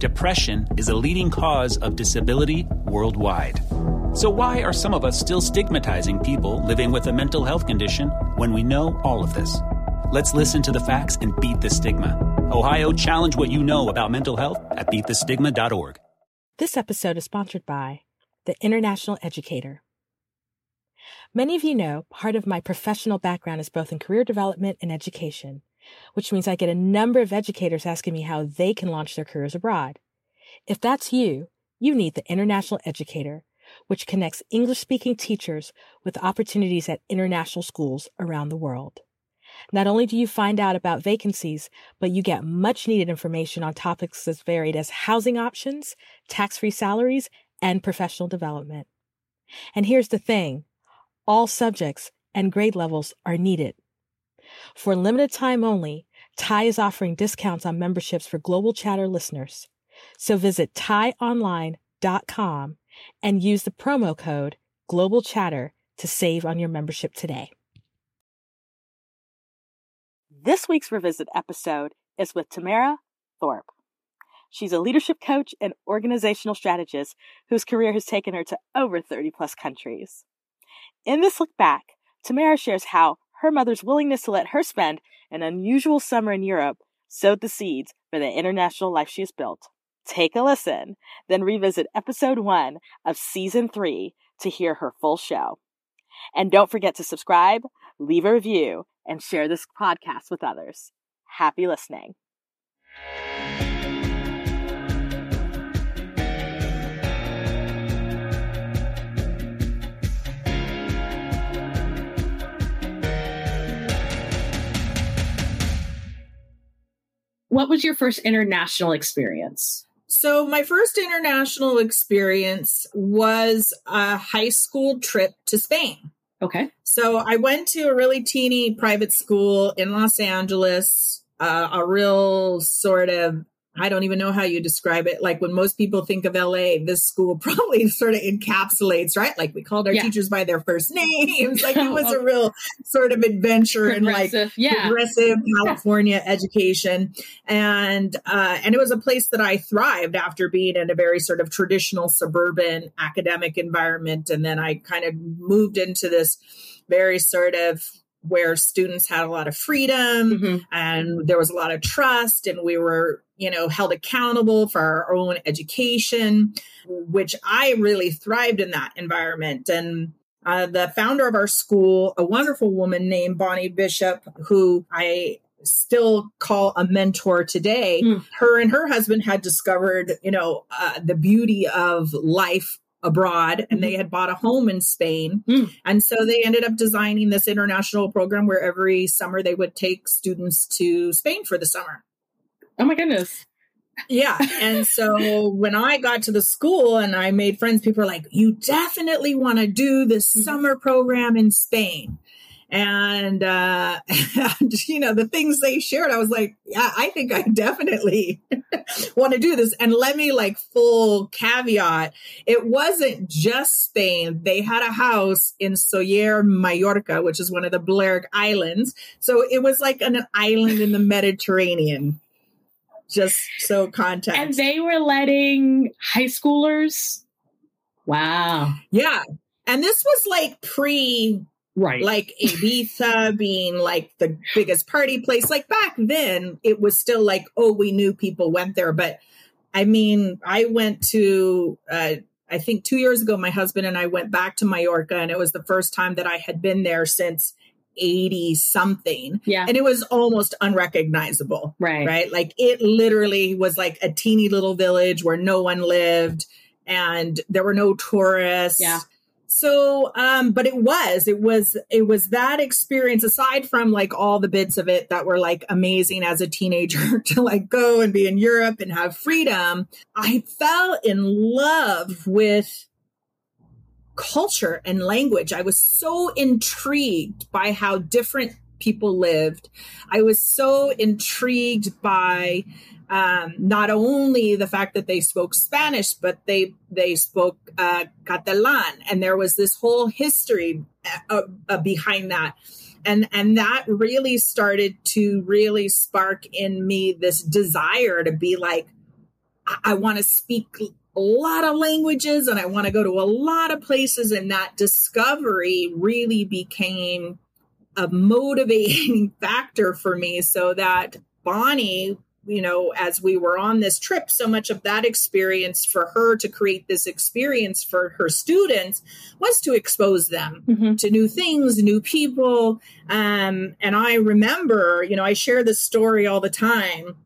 Depression is a leading cause of disability worldwide. So, why are some of us still stigmatizing people living with a mental health condition when we know all of this? Let's listen to the facts and beat the stigma. Ohio, challenge what you know about mental health at beatthestigma.org. This episode is sponsored by The International Educator. Many of you know part of my professional background is both in career development and education, which means I get a number of educators asking me how they can launch their careers abroad. If that's you, you need The International Educator which connects English speaking teachers with opportunities at international schools around the world. Not only do you find out about vacancies, but you get much needed information on topics as varied as housing options, tax free salaries, and professional development. And here's the thing all subjects and grade levels are needed. For limited time only, TIE is offering discounts on memberships for Global Chatter listeners. So visit tieonline.com and use the promo code Global Chatter to save on your membership today. This week's Revisit episode is with Tamara Thorpe. She's a leadership coach and organizational strategist whose career has taken her to over 30 plus countries. In this look back, Tamara shares how her mother's willingness to let her spend an unusual summer in Europe sowed the seeds for the international life she has built take a listen, then revisit episode one of season three to hear her full show. And don't forget to subscribe, leave a review, and share this podcast with others. Happy listening. What was your first international experience? So, my first international experience was a high school trip to Spain. Okay. So, I went to a really teeny private school in Los Angeles, uh, a real sort of I don't even know how you describe it. Like when most people think of LA, this school probably sort of encapsulates, right? Like we called our yeah. teachers by their first names. Like it was a real sort of adventure and like yeah. progressive California education. And uh, and it was a place that I thrived after being in a very sort of traditional suburban academic environment. And then I kind of moved into this very sort of where students had a lot of freedom mm-hmm. and there was a lot of trust and we were you know held accountable for our own education which i really thrived in that environment and uh, the founder of our school a wonderful woman named bonnie bishop who i still call a mentor today mm. her and her husband had discovered you know uh, the beauty of life abroad and they mm-hmm. had bought a home in Spain. Mm. And so they ended up designing this international program where every summer they would take students to Spain for the summer. Oh my goodness. Yeah. And so when I got to the school and I made friends, people were like, you definitely want to do this mm-hmm. summer program in Spain and uh and, you know the things they shared i was like yeah i think i definitely want to do this and let me like full caveat it wasn't just spain they had a house in soller mallorca which is one of the balearic islands so it was like an island in the mediterranean just so context and they were letting high schoolers wow yeah And this was like pre right like Ibiza being like the biggest party place. Like back then, it was still like, oh, we knew people went there. But I mean, I went to, uh, I think two years ago, my husband and I went back to Mallorca, and it was the first time that I had been there since 80 something. Yeah. And it was almost unrecognizable. Right. Right. Like it literally was like a teeny little village where no one lived and there were no tourists. Yeah. So, um, but it was, it was, it was that experience aside from like all the bits of it that were like amazing as a teenager to like go and be in Europe and have freedom. I fell in love with culture and language. I was so intrigued by how different people lived. I was so intrigued by um, not only the fact that they spoke Spanish, but they they spoke uh, Catalan, and there was this whole history uh, uh, behind that, and and that really started to really spark in me this desire to be like, I, I want to speak a lot of languages, and I want to go to a lot of places, and that discovery really became a motivating factor for me, so that Bonnie you know, as we were on this trip, so much of that experience for her to create this experience for her students was to expose them mm-hmm. to new things, new people. Um, and I remember, you know, I share this story all the time.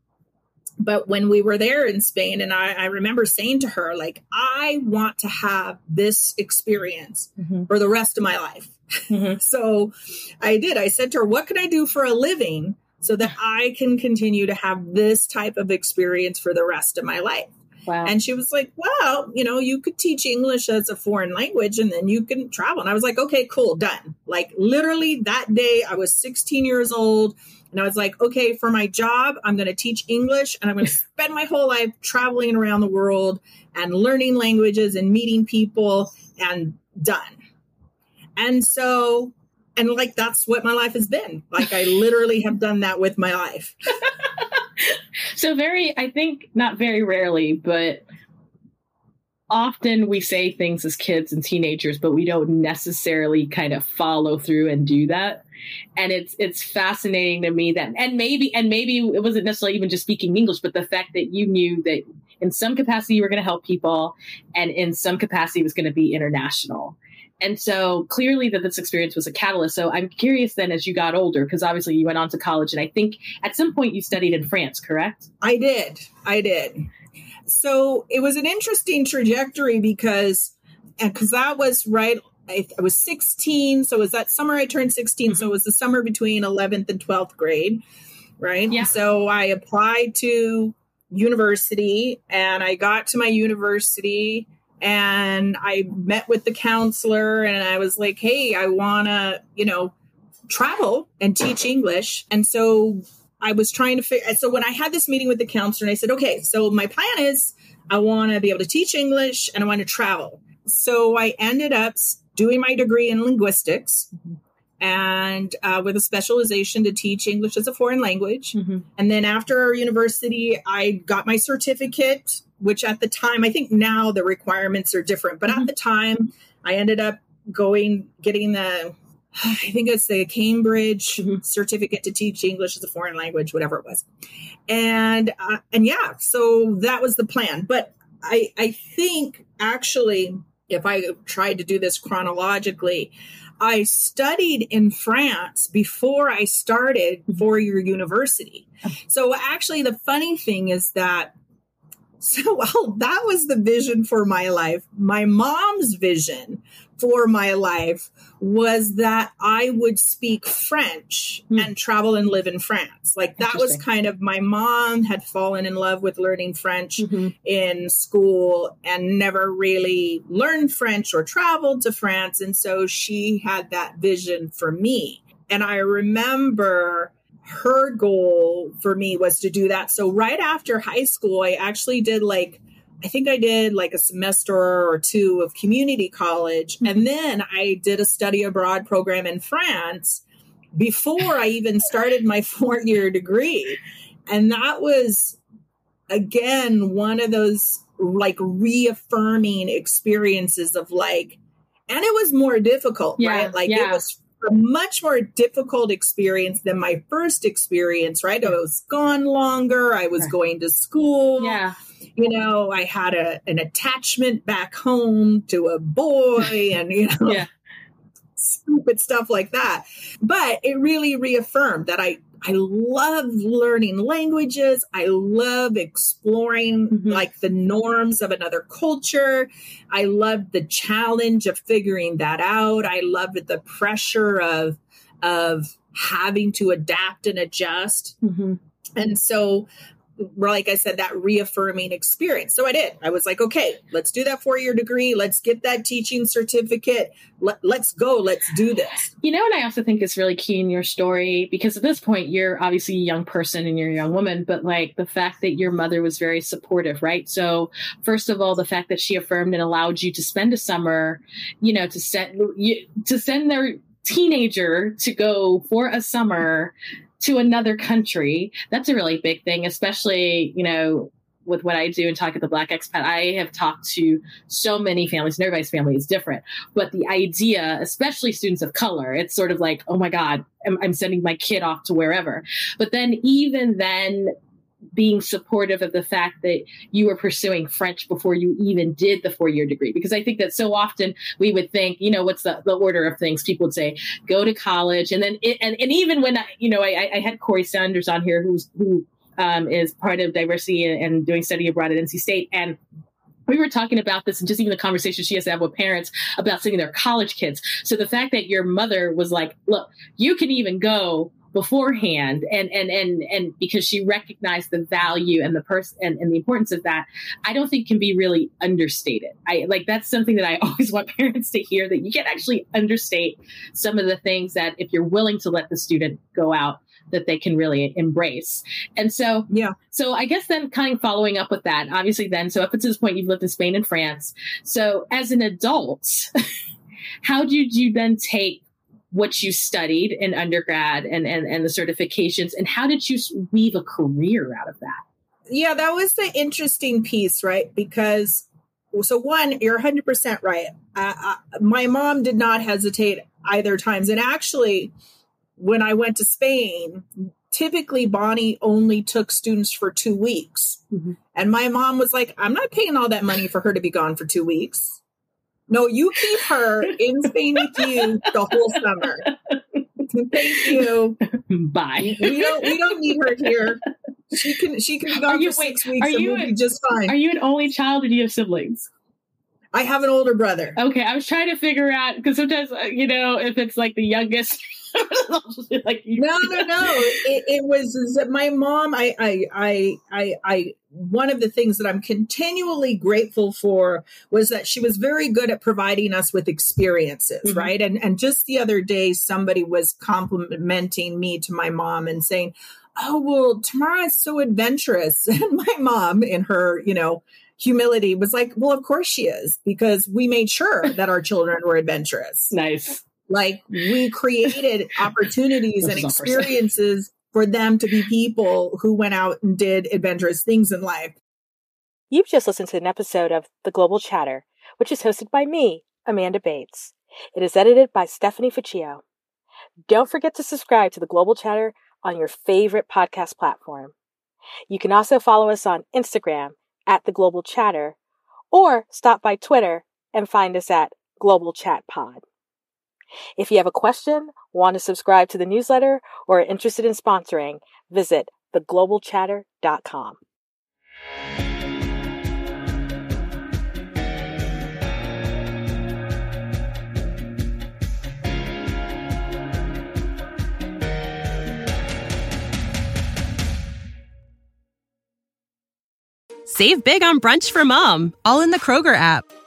But when we were there in Spain, and I, I remember saying to her, like, I want to have this experience mm-hmm. for the rest of my life. Mm-hmm. so I did. I said to her, What can I do for a living? so that I can continue to have this type of experience for the rest of my life. Wow. And she was like, well, you know, you could teach English as a foreign language and then you can travel. And I was like, okay, cool, done. Like literally that day, I was 16 years old. And I was like, okay, for my job, I'm going to teach English and I'm going to spend my whole life traveling around the world and learning languages and meeting people and done. And so and like that's what my life has been like i literally have done that with my life so very i think not very rarely but often we say things as kids and teenagers but we don't necessarily kind of follow through and do that. And it's it's fascinating to me that and maybe and maybe it wasn't necessarily even just speaking english but the fact that you knew that in some capacity you were going to help people and in some capacity it was going to be international and so clearly that this experience was a catalyst. So I'm curious then as you got older, because obviously you went on to college and I think at some point you studied in France, correct? I did. I did. So it was an interesting trajectory because, because that was right I, I, was 16. So it was that summer I turned 16. Mm-hmm. So it was the summer between 11th and 12th grade. Right. Yeah. So I applied to university and I got to my university and I met with the counselor and I was like, hey, I want to, you know, travel and teach English. And so I was trying to figure. So when I had this meeting with the counselor, and I said, okay, so my plan is I want to be able to teach English and I want to travel. So I ended up doing my degree in linguistics. And uh, with a specialization to teach English as a foreign language. Mm-hmm. And then after university, I got my certificate which at the time, I think now the requirements are different, but mm-hmm. at the time, I ended up going, getting the, I think it's the Cambridge mm-hmm. certificate to teach English as a foreign language, whatever it was. And, uh, and yeah, so that was the plan. But I, I think actually, if I tried to do this chronologically, I studied in France before I started mm-hmm. for your university. So actually, the funny thing is that so, well, that was the vision for my life. My mom's vision for my life was that I would speak French hmm. and travel and live in France. Like that was kind of my mom had fallen in love with learning French mm-hmm. in school and never really learned French or traveled to France. And so she had that vision for me. And I remember her goal for me was to do that. So right after high school, I actually did like I think I did like a semester or two of community college. And then I did a study abroad program in France before I even started my four year degree. And that was, again, one of those like reaffirming experiences of like, and it was more difficult, Yeah, right? Like yeah. it was a much more difficult experience than my first experience, right? I was gone longer. I was Right. going to school. Yeah. You know, I had a, an attachment back home to a boy and, you know, Yeah. stupid stuff like that. But it really reaffirmed that I, I love learning languages. I love exploring Mhm. like the norms of another culture. I loved the challenge of figuring that out. I loved the pressure of of having to adapt and adjust. Mhm. And so like I said, that reaffirming experience. So I did. I was like, okay, let's do that four year degree. Let's get that teaching certificate. Let, let's go. Let's do this. You know and I also think is really key in your story because at this point you're obviously a young person and you're a young woman, but like the fact that your mother was very supportive, right? So first of all, the fact that she affirmed and allowed you to spend a summer, you know, to send to send their teenager to go for a summer to another country. That's a really big thing, especially, you know, with what I do and talk at the Black Expat, I have talked to so many families, and everybody's family is different. But the idea, especially students of color, it's sort of like, oh my God, I'm, I'm sending my kid off to wherever. But then, even then, being supportive of the fact that you were pursuing French before you even did the four year degree. Because I think that so often we would think, you know, what's the, the order of things? People would say, go to college. And then, it, and, and even when, I, you know, I, I had Corey Sanders on here who's, who um, is part of diversity and, doing study abroad at NC State. And we were talking about this and just even the conversation she has to have with parents about sending their college kids. So the fact that your mother was like, look, you can even go beforehand. And and and and because she recognized the value and the person and, and the importance of that i don't think can be really understated. I like that's something that i always want parents to hear that you can actually understate some of the things that if you're willing to let the student go out that they can really embrace. And so Yeah. so i guess then kind of following up with that obviously then so up until this point you've lived in spain and france. So as an adult how did you then take what you studied in undergrad and, and, and the certifications and how did you weave a career out of that Yeah, that was the interesting piece, right? Because, so one, you're 100% right. Uh, uh, my mom did not hesitate either times. And actually, when I went to Spain, typically Bonnie only took students for two weeks. Mhm. And my mom was like, I'm not paying all that money for her to be gone for two weeks. No, you keep her in Spain with you the whole summer. Thank you. bye We don't we don't need her here. She can she can be gone you- for wait, six weeks and you we'll be just fine. are you an only child or do you have siblings I have an older brother. okay i was trying to figure out because sometimes uh, you know if it's like the youngest like you, No, no, no. It, it was is that my mom. I, I, I, I, I. One of the things that I'm continually grateful for was that she was very good at providing us with experiences, Mhm. right? And and just the other day, somebody was complimenting me to my mom and saying, "Oh, well, Tamara is so adventurous," and my mom, in her, you know. Humility was like, well, of course she is, because we made sure that our children were adventurous nice like we created opportunities and is all for experiences for them to be people who went out and did adventurous things in life. You've just listened to an episode of The Global Chatter, which is hosted by me, Amanda Bates. It is edited by Stephanie Ficcio. Don't forget to subscribe to The Global Chatter on your favorite podcast platform. You can also follow us on Instagram at The Global Chatter or stop by Twitter and find us at Global Chat Pod. If you have a question, want to subscribe to the newsletter, or are interested in sponsoring, visit theglobalchatter.com. Save big on brunch for mom, all in the Kroger app.